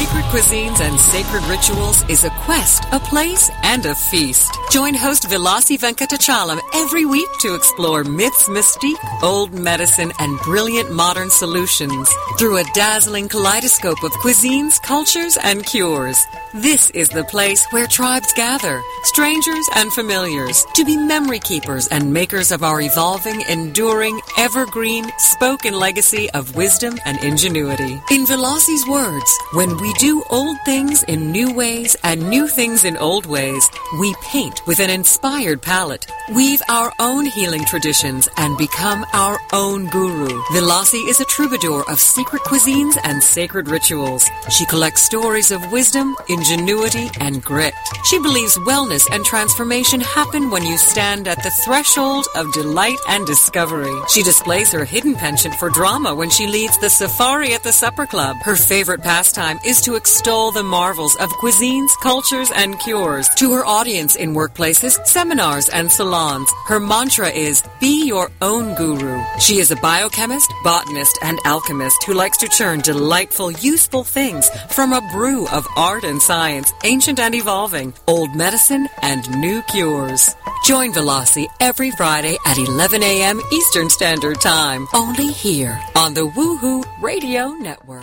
Secret Cuisines and Sacred Rituals is a quest, a place, and a feast. Join host Vilasi Venkatachalam every week to explore myths, mystique, old medicine, and brilliant modern solutions through a dazzling kaleidoscope of cuisines, cultures, and cures. This is the place where tribes gather, strangers and familiars, to be memory keepers and makers of our evolving, enduring, evergreen, spoken legacy of wisdom and ingenuity. In Velasi's words, when we do old things in new ways and new things in old ways, we paint with an inspired palette, weave our own healing traditions, and become our own guru. Velasi is a troubadour of secret cuisines and sacred rituals. She collects stories of wisdom, ingenuity, and grit. She believes wellness and transformation happen when you stand at the threshold of delight and discovery. She displays her hidden penchant for drama when she leads the safari at the supper club. Her favorite pastime is is to extol the marvels of cuisines, cultures, and cures. To her audience in workplaces, seminars, and salons, her mantra is be your own guru. She is a biochemist, botanist, and alchemist who likes to churn delightful, useful things from a brew of art and science, ancient and evolving, old medicine, and new cures. Join Velocity every Friday at 11 a.m. Eastern Standard Time, only here on the Woohoo Radio Network.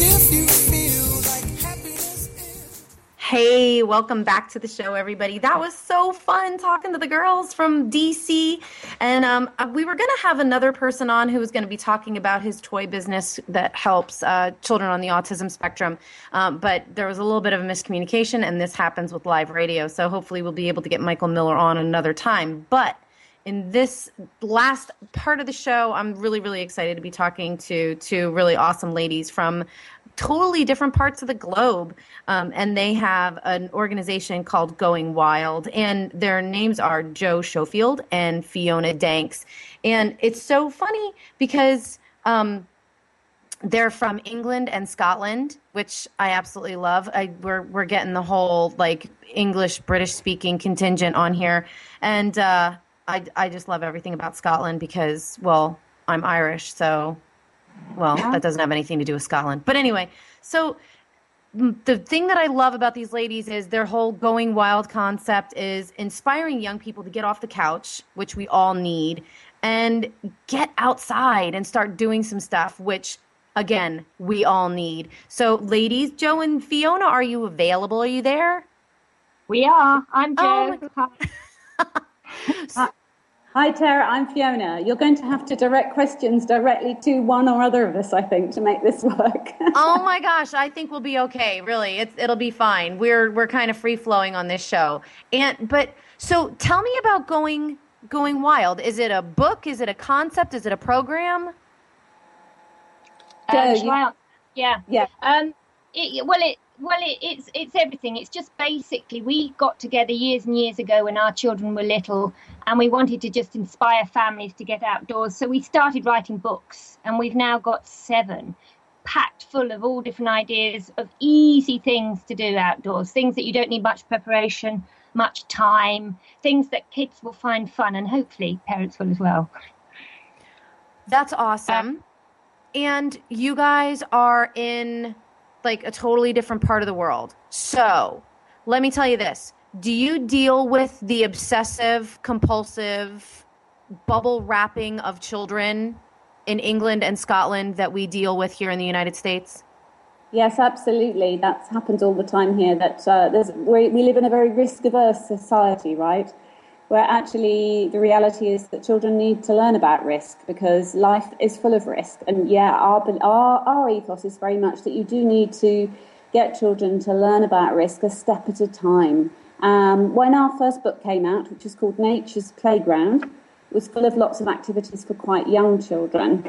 Hey, welcome back to the show, everybody. That was so fun talking to the girls from DC. And um, uh, we were going to have another person on who was going to be talking about his toy business that helps uh, children on the autism spectrum. Um, but there was a little bit of a miscommunication, and this happens with live radio. So hopefully, we'll be able to get Michael Miller on another time. But in this last part of the show, I'm really, really excited to be talking to two really awesome ladies from totally different parts of the globe. Um, and they have an organization called Going Wild, and their names are Jo Schofield and Fiona Danks. And it's so funny because um, they're from England and Scotland, which I absolutely love. I, we're we're getting the whole like English British speaking contingent on here, and uh, I I just love everything about Scotland because well I'm Irish, so well, that doesn't have anything to do with Scotland. But anyway, so the thing that I love about these ladies is their whole going wild concept is inspiring young people to get off the couch, which we all need, and get outside and start doing some stuff, which again, we all need. So, ladies, Jo and Fiona, are you available? Are you there? We are. I'm oh Jo. Oh <laughs> <laughs> Hi, Tara. I'm Fiona. You're going to have to direct questions directly to one or other of us, I think, to make this <laughs> work. oh my gosh, I think we'll be okay. Really, it's, it'll be fine. We're we're kind of free flowing on this show. And but so tell me about going going wild. Is it a book? Is it a concept? Is it a program? Uh, yeah. yeah. Yeah. Um. It, well, it well, it, it's it's everything. It's just basically we got together years and years ago when our children were little, and we wanted to just inspire families to get outdoors. So we started writing books, and we've now got seven, packed full of all different ideas of easy things to do outdoors, things that you don't need much preparation, much time, things that kids will find fun, and hopefully parents will as well. That's awesome. Uh, and you guys are in like a totally different part of the world. So let me tell you this. Do you deal with the obsessive, compulsive bubble wrapping of children in England and Scotland that we deal with here in the United States? Yes, absolutely. That's happened all the time here. That uh, we, we live in a very risk-averse society, right? Where actually the reality is that children need to learn about risk because life is full of risk. And yeah, our, our, our ethos is very much that you do need to get children to learn about risk a step at a time. Um, when our first book came out, which is called Nature's Playground, was full of lots of activities for quite young children.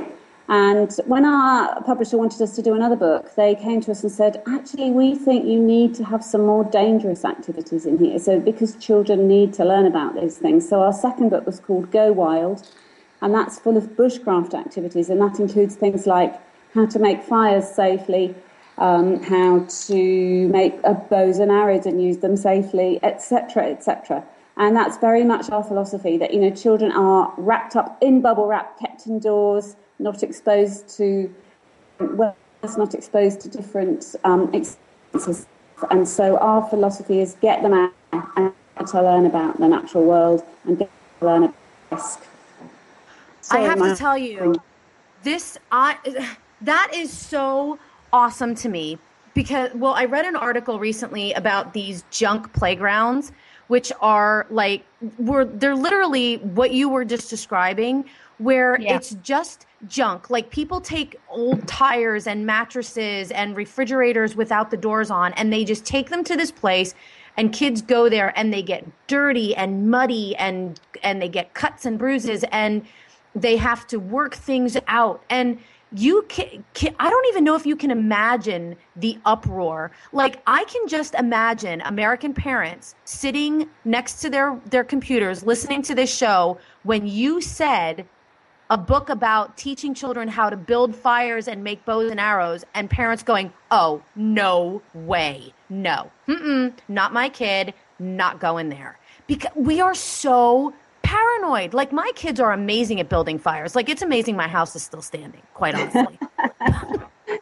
And when our publisher wanted us to do another book, they came to us and said, actually, we think you need to have some more dangerous activities in here. So, because children need to learn about those things. So, our second book was called Go Wild, and that's full of bushcraft activities, and that includes things like how to make fires safely, um, how to make bows and arrows and use them safely, etc., etc. And that's very much our philosophy that you know children are wrapped up in bubble wrap, kept indoors not exposed to well, not exposed to different um, experiences. And so our philosophy is get them out and to learn about the natural world and get to learn about risk. I have to tell you, this I that is so awesome to me because well, I read an article recently about these junk playgrounds, which are like were they're literally what you were just describing, where yeah. it's just junk. Like people take old tires and mattresses and refrigerators without the doors on and they just take them to this place and kids go there and they get dirty and muddy and and they get cuts and bruises and they have to work things out and you can, can, i don't even know if you can imagine the uproar like i can just imagine american parents sitting next to their their computers listening to this show when you said a book about teaching children how to build fires and make bows and arrows and parents going oh no way no Mm-mm, not my kid not going there because we are so paranoid. Like my kids are amazing at building fires. Like it's amazing my house is still standing, quite honestly. <laughs>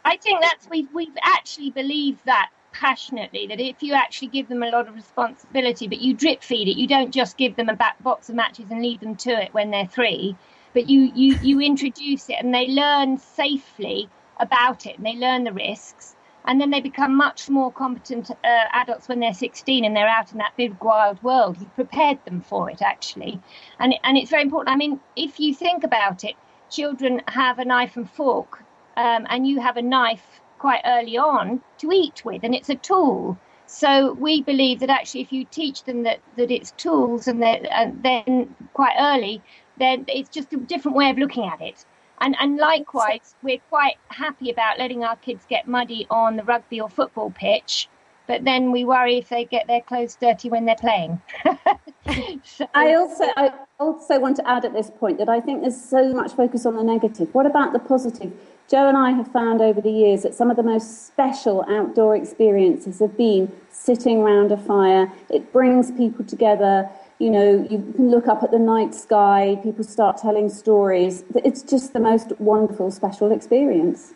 I think that's we've we've actually believed that passionately that if you actually give them a lot of responsibility, but you drip feed it, you don't just give them a back box of matches and leave them to it when they're three, but you you you introduce it and they learn safely about it and they learn the risks and then they become much more competent uh, adults when they're 16 and they're out in that big wild world. You've prepared them for it actually, and and it's very important. I mean, if you think about it, children have a knife and fork, um, and you have a knife quite early on to eat with, and it's a tool. So we believe that actually, if you teach them that that it's tools, and, and then quite early, then it's just a different way of looking at it. And, and likewise, we're quite happy about letting our kids get muddy on the rugby or football pitch, but then we worry if they get their clothes dirty when they're playing. <laughs> so, I also I also want to add at this point that I think there's so much focus on the negative. What about the positive? Jo and I have found over the years that some of the most special outdoor experiences have been sitting around a fire. It brings people together you know, you can look up at the night sky, people start telling stories. It's just the most wonderful, special experience.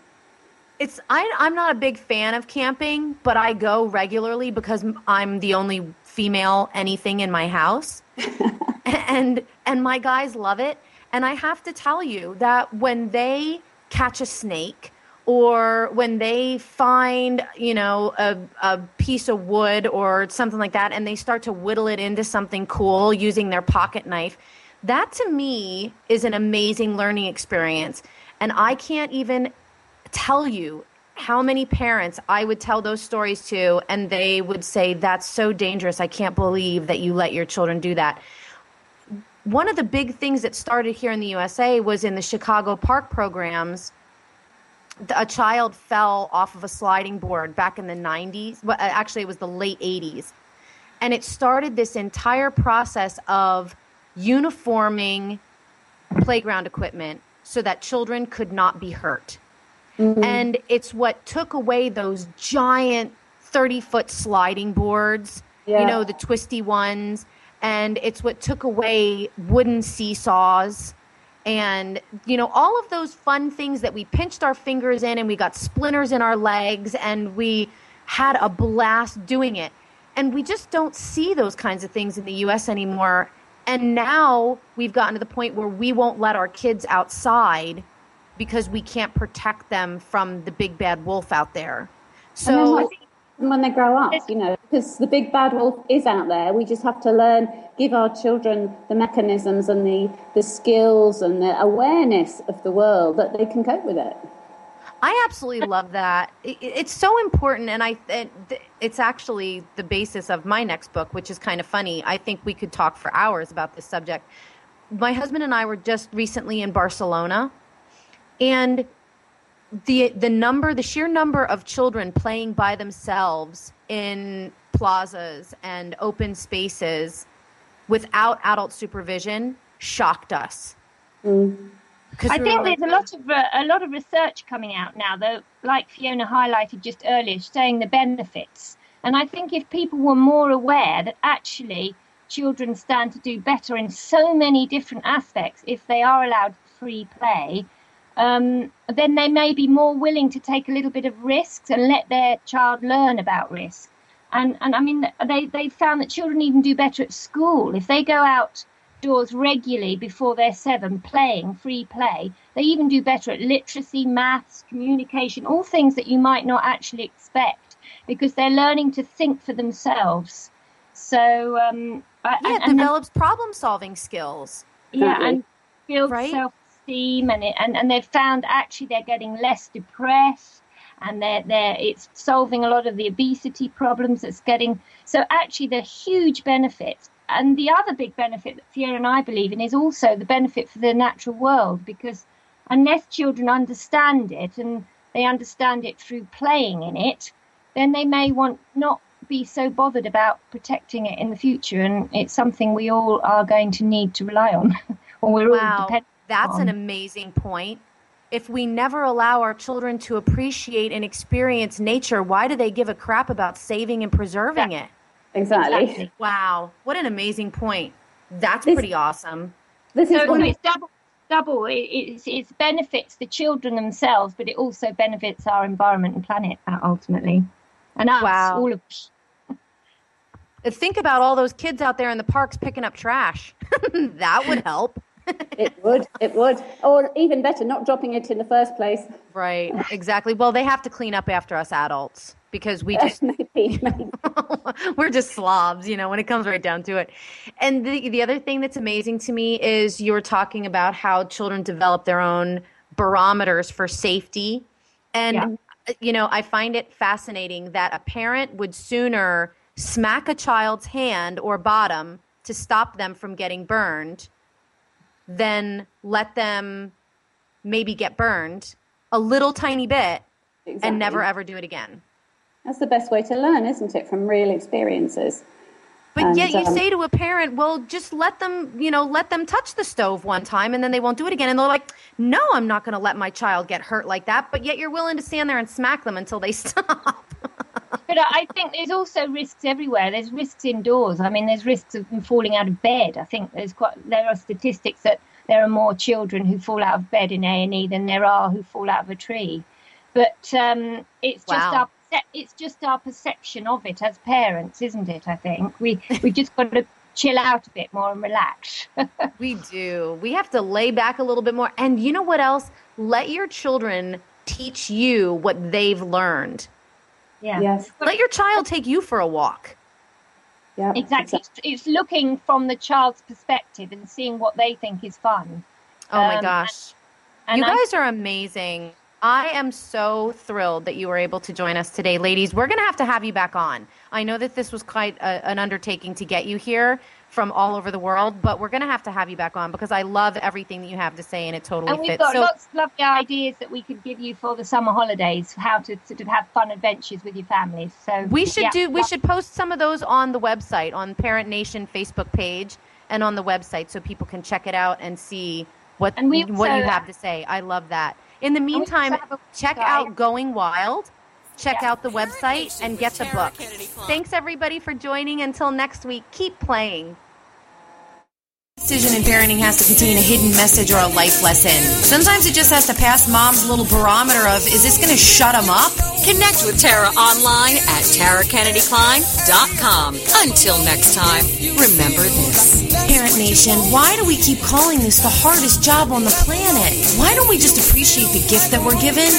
It's I, I'm not a big fan of camping, but I go regularly because I'm the only female anything in my house, <laughs> and and my guys love it. And I have to tell you that when they catch a snake or when they find you know a, a piece of wood or something like that and they start to whittle it into something cool using their pocket knife that to me is an amazing learning experience. And i can't even tell you how many parents i would tell those stories to and they would say that's so dangerous. I can't believe that you let your children do that. One of the big things that started here in the usa was in the chicago park programs a child fell off of a sliding board back in the 90s. Well, actually, it was the late 80s. And it started this entire process of uniforming playground equipment so that children could not be hurt. Mm-hmm. And it's what took away those giant 30 foot sliding boards, yeah. you know, the twisty ones. And it's what took away wooden seesaws and you know all of those fun things that we pinched our fingers in and we got splinters in our legs and we had a blast doing it. And we just don't see those kinds of things in the US anymore. And now we've gotten to the point where we won't let our kids outside because we can't protect them from the big bad wolf out there. So when they grow up, you know, because the big bad wolf is out there. We just have to learn, give our children the mechanisms and the, the skills and the awareness of the world that they can cope with it. I absolutely love that. It's so important, and I it's actually the basis of my next book, which is kind of funny. I think we could talk for hours about this subject. My husband and I were just recently in Barcelona, and the the number the sheer number of children playing by themselves in plazas and open spaces without adult supervision shocked us. Mm. I think there's a lot of uh, a lot of research coming out now, though, like Fiona highlighted just earlier, saying the benefits. And I think if people were more aware that actually children stand to do better in so many different aspects if they are allowed free play, um, then they may be more willing to take a little bit of risks and let their child learn about risk. And, and I mean, they, they found that children even do better at school. If they go outdoors regularly before they're seven, playing, free play, they even do better at literacy, maths, communication, all things that you might not actually expect because they're learning to think for themselves. So, um, yeah, and, and develops problem solving skills. Yeah, and builds right? self esteem and, it, and, and they've found actually they're getting less depressed and they're, they're, it's solving a lot of the obesity problems that's getting. So, actually, the huge benefits. And the other big benefit that Fiona and I believe in is also the benefit for the natural world because unless children understand it and they understand it through playing in it, then they may want not be so bothered about protecting it in the future. And it's something we all are going to need to rely on, <laughs> or we're wow, all dependent. That's on. an amazing point. If we never allow our children to appreciate and experience nature, why do they give a crap about saving and preserving it? Exactly. Exactly. Wow, what an amazing point. That's This- pretty awesome. This is So one of- it's double. Double. It, it's, it benefits the children themselves, but it also benefits our environment and planet uh, ultimately, and us, Wow. all of us. Think about all those kids out there in the parks picking up trash. <laughs> that would help. It would, it would, or even better, not dropping it in the first place. Right, exactly. Well, they have to clean up after us adults because we <laughs> just maybe, maybe. <laughs> we're just slobs, you know, when it comes right down to it. And the the other thing that's amazing to me is you were talking about how children develop their own barometers for safety. And Yeah. you know, I find it fascinating that a parent would sooner smack a child's hand or bottom to stop them from getting burned than let them maybe get burned a little tiny bit Exactly. and never ever do it again. That's the best way to learn, isn't it, from real experiences? But And, yet you um, say to a parent, well, just let them, you know, let them touch the stove one time and then they won't do it again. And they're like, no, I'm not going to let my child get hurt like that. But yet you're willing to stand there and smack them until they <laughs> stop. But I think there's also risks everywhere. There's risks indoors. I mean, there's risks of them falling out of bed. I think there's quite there are statistics that there are more children who fall out of bed in A and E than there are who fall out of a tree. But um, it's just Wow. our it's just our perception of it as parents, isn't it? I think we we just got to chill out a bit more and relax. <laughs> we do. We have to lay back a little bit more. And you know what else? Let your children teach you what they've learned. Yeah. Yes. Let your child take you for a walk. Yeah. Exactly. It's, it's looking from the child's perspective and seeing what they think is fun. Oh my Um, gosh. And you I- guys are amazing. I am so thrilled that you were able to join us today, ladies. We're going to have to have you back on. I know that this was quite a, an undertaking to get you here from all over the world, but we're going to have to have you back on because I love everything that you have to say and it totally fits. And we've fits. got so, lots of lovely ideas that we could give you for the summer holidays, how to sort of have fun adventures with your families. So we should yeah, do we should post some of those on the website on Parent Nation Facebook page and on the website so people can check it out and see what And we what you have to say. I love that. In the meantime, check out Going Wild. Check Yeah. out the website and get the book. Thanks everybody for joining. Until next week, keep playing. Decision in parenting has to contain a hidden message or a life lesson. Sometimes it just has to pass mom's little barometer of, is this going to shut him up? Connect with Tara online at tarakennedyklein.com. Until next time, remember this. Parent Nation, why do we keep calling this the hardest job on the planet? Why don't we just appreciate the gift that we're given